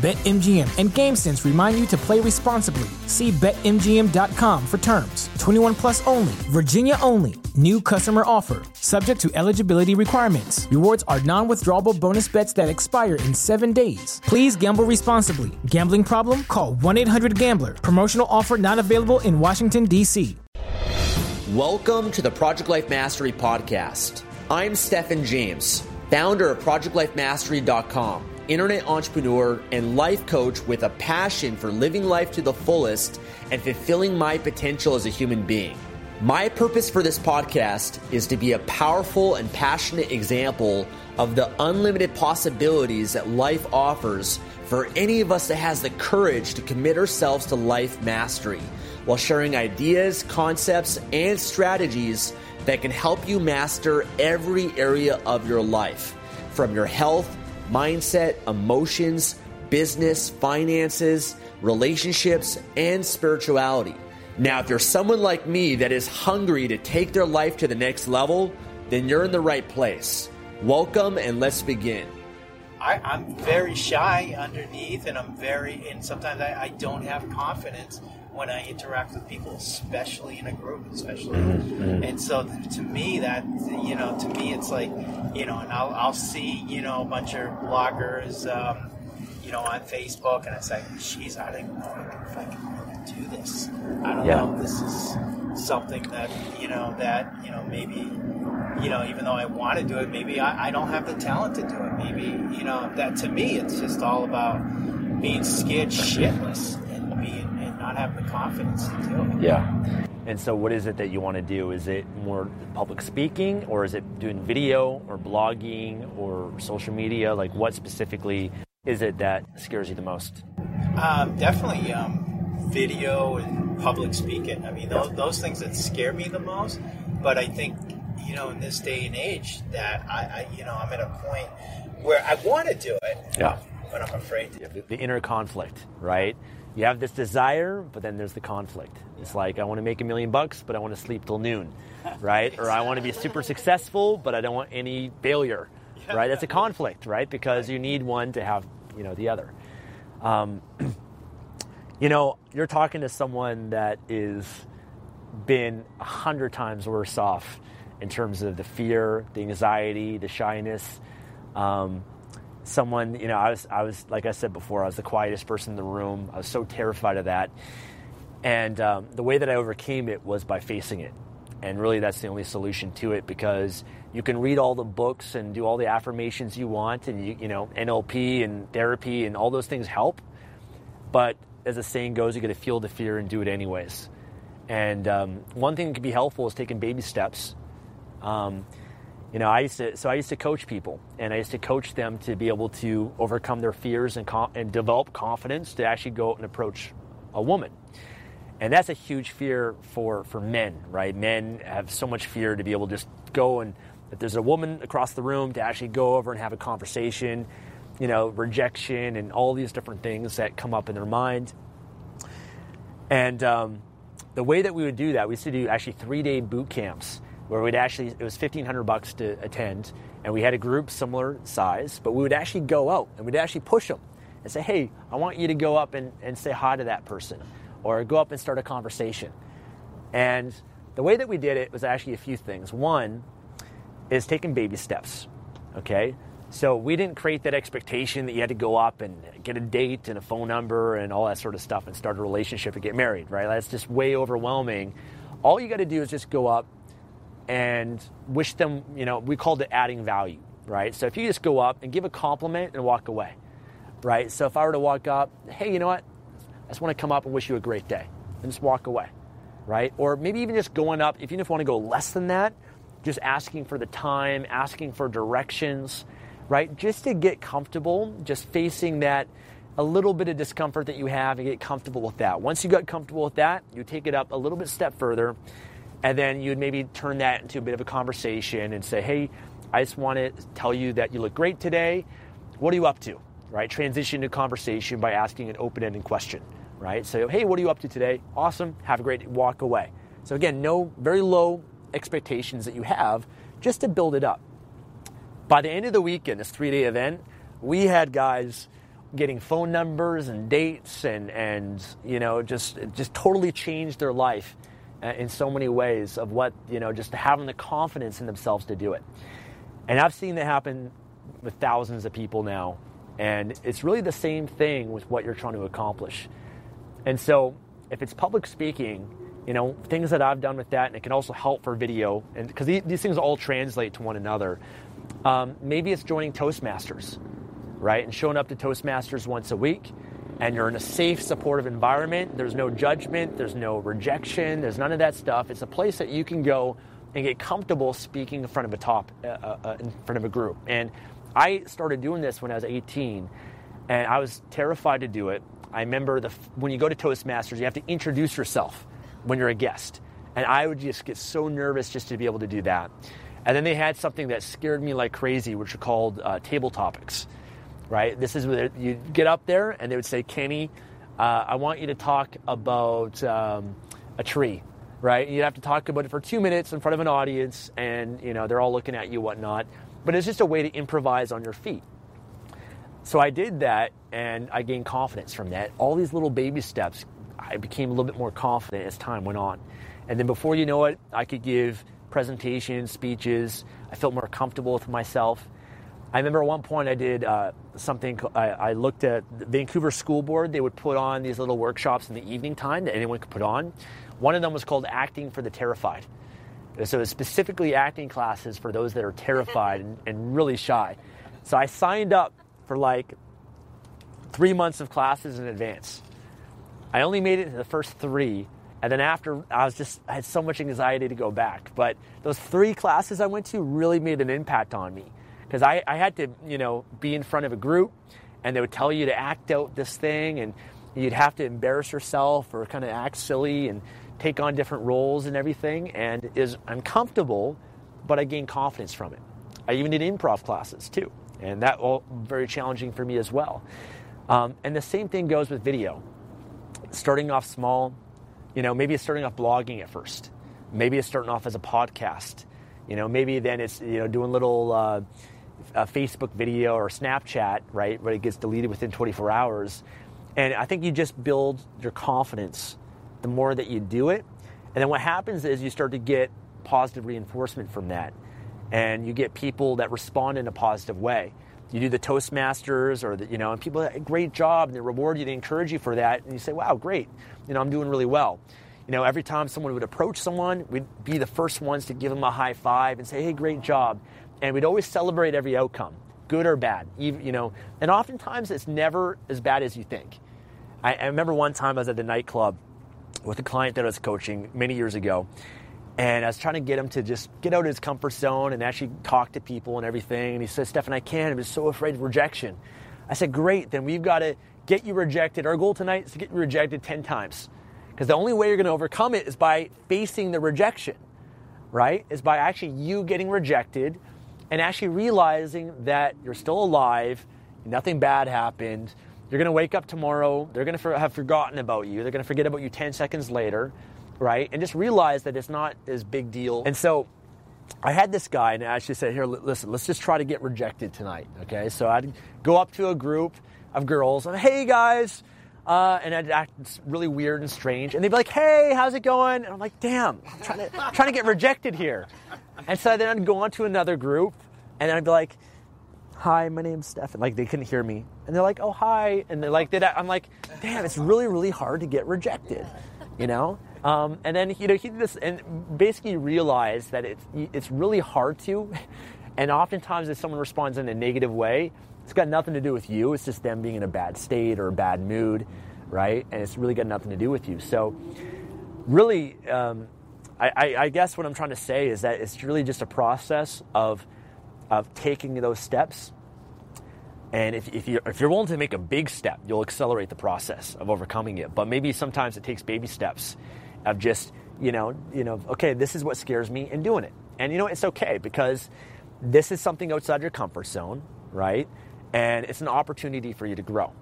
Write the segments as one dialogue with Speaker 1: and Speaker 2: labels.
Speaker 1: BetMGM and GameSense remind you to play responsibly. See BetMGM.com for terms. 21 plus only, Virginia only. New customer offer, subject to eligibility requirements. Rewards are non withdrawable bonus bets that expire in seven days. Please gamble responsibly. Gambling problem? Call 1 800 Gambler. Promotional offer not available in Washington, D.C.
Speaker 2: Welcome to the Project Life Mastery Podcast. I'm Stefan James, founder of ProjectLifeMastery.com internet entrepreneur and life coach with a passion for living life to the fullest and fulfilling my potential as a human being. My purpose for this podcast is to be a powerful and passionate example of the unlimited possibilities that life offers for any of us that has the courage to commit ourselves to life mastery while sharing ideas, concepts, and strategies that can help you master every area of your life from your health mindset, emotions, business, finances, relationships, and spirituality. Now, if you're someone like me that is hungry to take their life to the next level, then you're in the right place. Welcome and let's begin.
Speaker 3: I, am very shy underneath, and I'm very, and sometimes I, I, don't have confidence when I interact with people, especially in a group, especially. Mm-hmm. And so, to me, that you know, to me, it's like, you know, and I'll, I'll see, you know, a bunch of bloggers, um, you know, on Facebook, and I say, "Geez, I don't know if I can really do this. I don't yeah. know if this is something that you know that you know maybe." You know, even though I want to do it, maybe I, I don't have the talent to do it. Maybe, you know, that to me, it's just all about being scared shitless not have the confidence to do it.
Speaker 2: Yeah. And so, what is it that you want to do? Is it more public speaking, or is it doing video, or blogging, or social media? Like, what specifically is it that scares you the most?
Speaker 3: Um, definitely um, video and public speaking. I mean, those, those things that scare me the most. But I think, you know, in this day and age, that I, I you know, I'm at a point where I want to do it.
Speaker 2: Yeah.
Speaker 3: But I'm afraid to.
Speaker 2: The, the inner conflict, right? You have this desire, but then there's the conflict. It's like I want to make a million bucks, but I want to sleep till noon, right? Or I want to be super successful, but I don't want any failure, yeah. right? That's a conflict, right? Because you need one to have, you know, the other. Um, you know, you're talking to someone that is been a hundred times worse off in terms of the fear, the anxiety, the shyness. Um, someone, you know, I was, I was, like I said before, I was the quietest person in the room. I was so terrified of that. And um, the way that I overcame it was by facing it. And really, that's the only solution to it because you can read all the books and do all the affirmations you want, and you, you know, NLP and therapy and all those things help. But as the saying goes, you got to feel the fear and do it anyways. And um, one thing that can be helpful is taking baby steps. Um, you know, I used to so I used to coach people, and I used to coach them to be able to overcome their fears and and develop confidence to actually go out and approach a woman. And that's a huge fear for for men, right? Men have so much fear to be able to just go and if there's a woman across the room to actually go over and have a conversation, you know, rejection and all these different things that come up in their mind. And um, the way that we would do that, we used to do actually three day boot camps where we'd actually it was 1500 bucks to attend and we had a group similar size but we would actually go out and we'd actually push them and say hey i want you to go up and, and say hi to that person or go up and start a conversation. And the way that we did it was actually a few things. One is taking baby steps okay? So we didn't create that expectation that you had to go up and get a date and a phone number and all that sort of stuff and start a relationship and get married right? That's just way overwhelming. All you got to do is just go up and wish them, you know, we called it adding value, right? So if you just go up and give a compliment and walk away, right? So if I were to walk up, hey, you know what? I just want to come up and wish you a great day and just walk away. right? Or maybe even just going up, if you just want to go less than that, just asking for the time, asking for directions, right? Just to get comfortable, just facing that a little bit of discomfort that you have and get comfortable with that. Once you got comfortable with that, you take it up a little bit step further, and then you'd maybe turn that into a bit of a conversation and say, hey, I just want to tell you that you look great today. What are you up to? Right? Transition to conversation by asking an open ended question, right? So, hey, what are you up to today? Awesome. Have a great day. Walk away. So, again, no very low expectations that you have just to build it up. By the end of the weekend, this three day event, we had guys getting phone numbers and dates and, and you know, just, just totally changed their life in so many ways of what, you know, just having the confidence in themselves to do it. And I've seen that happen with thousands of people now. And it's really the same thing with what you're trying to accomplish. And so if it's public speaking, you know, things that I've done with that, and it can also help for video, and because these, these, things all translate to one another. Um, maybe it's joining Toastmasters, right? And showing up to Toastmasters once a week, and you're in a safe, supportive environment. There's no judgment, there's no rejection, there's none of that stuff. It's a place that you can go and get comfortable speaking in front of a top, uh, uh, uh in front of a group. And I started doing this when I was 18, and I was terrified to do it. I remember the when you go to Toastmasters, you have to introduce yourself when you're a guest, and I would just get so nervous just to be able to do that. And then they had something that scared me like crazy, which are called uh, table topics. Right? This is where you get up there, and they would say, "Kenny, uh, I want you to talk about um, a tree." Right? You'd have to talk about it for two minutes in front of an audience, and you know they're all looking at you, whatnot. But it's just a way to improvise on your feet. So I did that and I gained confidence from that. All these little baby steps, I became a little bit more confident as time went on. And then before you know it, I could give presentations, speeches. I felt more comfortable with myself. I remember at one point I did uh, something, I, I, looked at Vancouver School Board. They would put on these little workshops in the evening time that anyone could put on. One of them was called Acting for the Terrified. So specifically acting classes for those that are terrified and, and really shy. So I signed up for like three months of classes in advance. I only made it to the first three, and then after I was just I had so much anxiety to go back. But those three classes I went to really made an impact on me because I, I had to you know be in front of a group, and they would tell you to act out this thing, and you'd have to embarrass yourself or kind of act silly and take on different roles and everything, and is uncomfortable, but I gained confidence from it. I even did improv classes too, and that all very challenging for me as well. Um, and the same thing goes with video. Starting off small, you know, maybe it's starting off blogging at first. Maybe it's starting off as a podcast. You know, maybe then it's you know doing little uh, Facebook video or Snapchat, right? But it gets deleted within 24 hours. And I think you just build your confidence the more that you do it. And then what happens is you start to get positive reinforcement from that. And you get people that respond in a positive way. You do the Toastmasters or the, you know, and people, great job, and they reward you, they encourage you for that. And you say, wow, great, you know, I'm doing really well. You know, every time someone would approach someone, we'd be the first ones to give them a high five and say, hey, great job. And we'd always celebrate every outcome, good or bad, you know. And oftentimes it's never as bad as you think. I, I remember one time I was at the nightclub with a client that I was coaching many years ago. And I was trying to get him to just get out of his comfort zone and actually talk to people and everything. And he said, Stefan, I can't. I'm just so afraid of rejection. I said, Great, then we've got to get you rejected. Our goal tonight is to get you rejected 10 times. Because the only way you're going to overcome it is by facing the rejection, right? Is by actually you getting rejected and actually realizing that you're still alive, nothing bad happened, you're going to wake up tomorrow, they're going to have forgotten about you, they're going to forget about you 10 seconds later, right? And just realize that it's not as big deal. And so I had this guy, and I actually said, Here, listen, let's just try to get rejected tonight, okay? So I'd go up to a group of girls, and hey guys, uh, and I'd act really weird and strange, and they'd be like, "Hey, how's it going?" And I'm like, "Damn, I'm trying to trying to get rejected here." And so then I'd go on to another group, and I'd be like, "Hi, my name's Stefan." Like they couldn't hear me, and they're like, "Oh, hi," and they're like, I'm like, "Damn, it's really, really hard to get rejected," you know. Um, and then you know he did this and basically realized that it's it's really hard to, and oftentimes if someone responds in a negative way, it's got nothing to do with you. It's just them being in a bad state or a bad mood, right? And it's really got nothing to do with you. So really, um, I, I, guess what I'm trying to say is that it's really just a process of of taking those steps. And if, if, you're, if you're willing to make a big step, you'll accelerate the process of overcoming it. But maybe sometimes it takes baby steps of just, you know, you know, okay, this is what scares me and doing it. And you know, it's okay because this is something outside your comfort zone, right? And it's an opportunity for you to grow.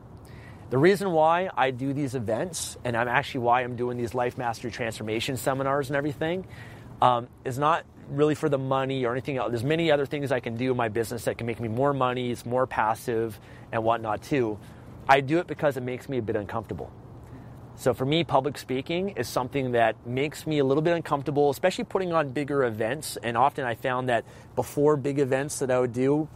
Speaker 2: The reason why I do these events, and I'm actually why I'm doing these life mastery transformation seminars and everything, um, is not really for the money or anything else. There's many other things I can do in my business that can make me more money, it's more passive and whatnot too. I do it because it makes me a bit uncomfortable. So for me, public speaking is something that makes me a little bit uncomfortable, especially putting on bigger events. And often I found that before big events that I would do,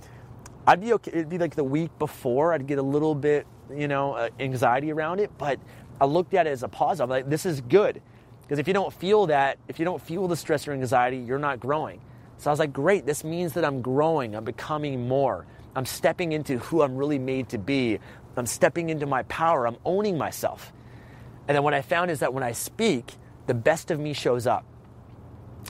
Speaker 2: I'd be okay. It'd be like the week before, I'd get a little bit, you know, uh, anxiety around it. But I looked at it as a positive. Like this is good because if you don't feel that, if you don't feel the stress or anxiety, you're not growing. So I was like, great, this means that I'm growing, I'm becoming more. I'm stepping into who I'm really made to be. I'm stepping into my power, I'm owning myself. And then what I found is that when I speak, the best of me shows up.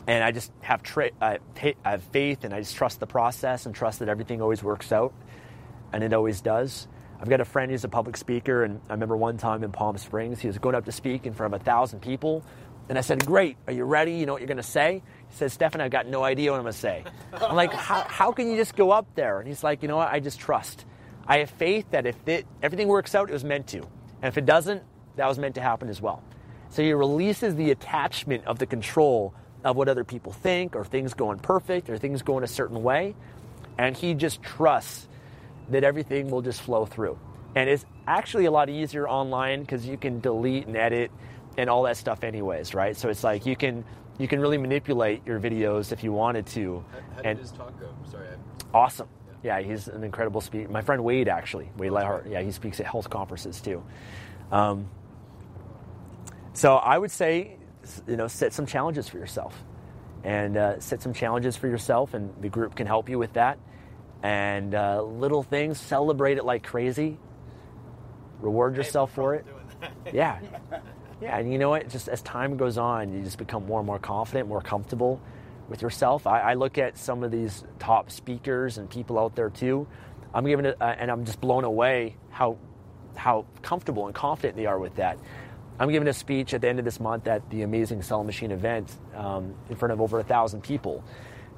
Speaker 2: And I just have, tra- I have faith and I just trust the process and trust that everything always works out. And it always does. I've got a friend who's a public speaker, and I remember one time in Palm Springs, he was going up to speak in front of a thousand people. And I said, Great, are you ready? You know what you're going to say? He said, Stefan, I've got no idea what I'm going to say. I'm like, how, how can you just go up there? And he's like, You know what? I just trust. I have faith that if it, everything works out, it was meant to. And if it doesn't, that was meant to happen as well. So he releases the attachment of the control of what other people think, or things going perfect, or things going a certain way. And he just trusts that everything will just flow through. And it's actually a lot easier online because you can delete and edit and all that stuff anyways, right? So it's like you can you can really manipulate your videos if you wanted to.
Speaker 4: How, how
Speaker 2: and
Speaker 4: did his talk go? Sorry. I...
Speaker 2: Awesome. Yeah. yeah, he's an incredible speaker. My friend Wade actually, Wade Lightheart. Yeah, he speaks at health conferences too. Um, so I would say, you know, set some challenges for yourself, and uh, set some challenges for yourself, and the group can help you with that. And uh, little things, celebrate it like crazy. Reward yourself for it. yeah, yeah, and you know what? Just as time goes on, you just become more and more confident, more comfortable with yourself. I, I look at some of these top speakers and people out there too. I'm giving it, uh, and I'm just blown away how how comfortable and confident they are with that. I'm giving a speech at the end of this month at the Amazing Selling Machine event um, in front of over a thousand people,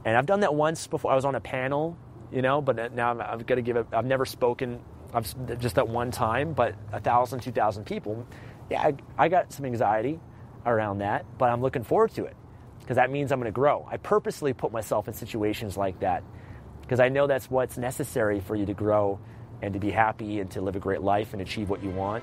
Speaker 2: and I've done that once before. I was on a panel, you know, but now I've got to give it. I've never spoken. I've just that one time, but a thousand, two thousand people yeah, I, I got some anxiety around that, but I'm looking forward to it because that means I'm going to grow. I purposely put myself in situations like that because I know that's what's necessary for you to grow and to be happy and to live a great life and achieve what you want.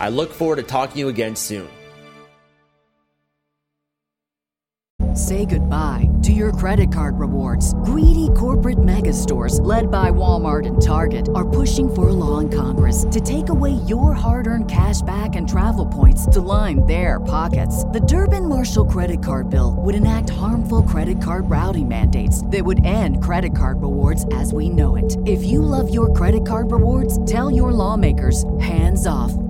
Speaker 2: I look forward to talking to you again soon.
Speaker 5: Say goodbye to your credit card rewards. Greedy corporate mega stores, led by Walmart and Target, are pushing for a law in Congress to take away your hard earned cash back and travel points to line their pockets. The Durbin Marshall credit card bill would enact harmful credit card routing mandates that would end credit card rewards as we know it. If you love your credit card rewards, tell your lawmakers hands off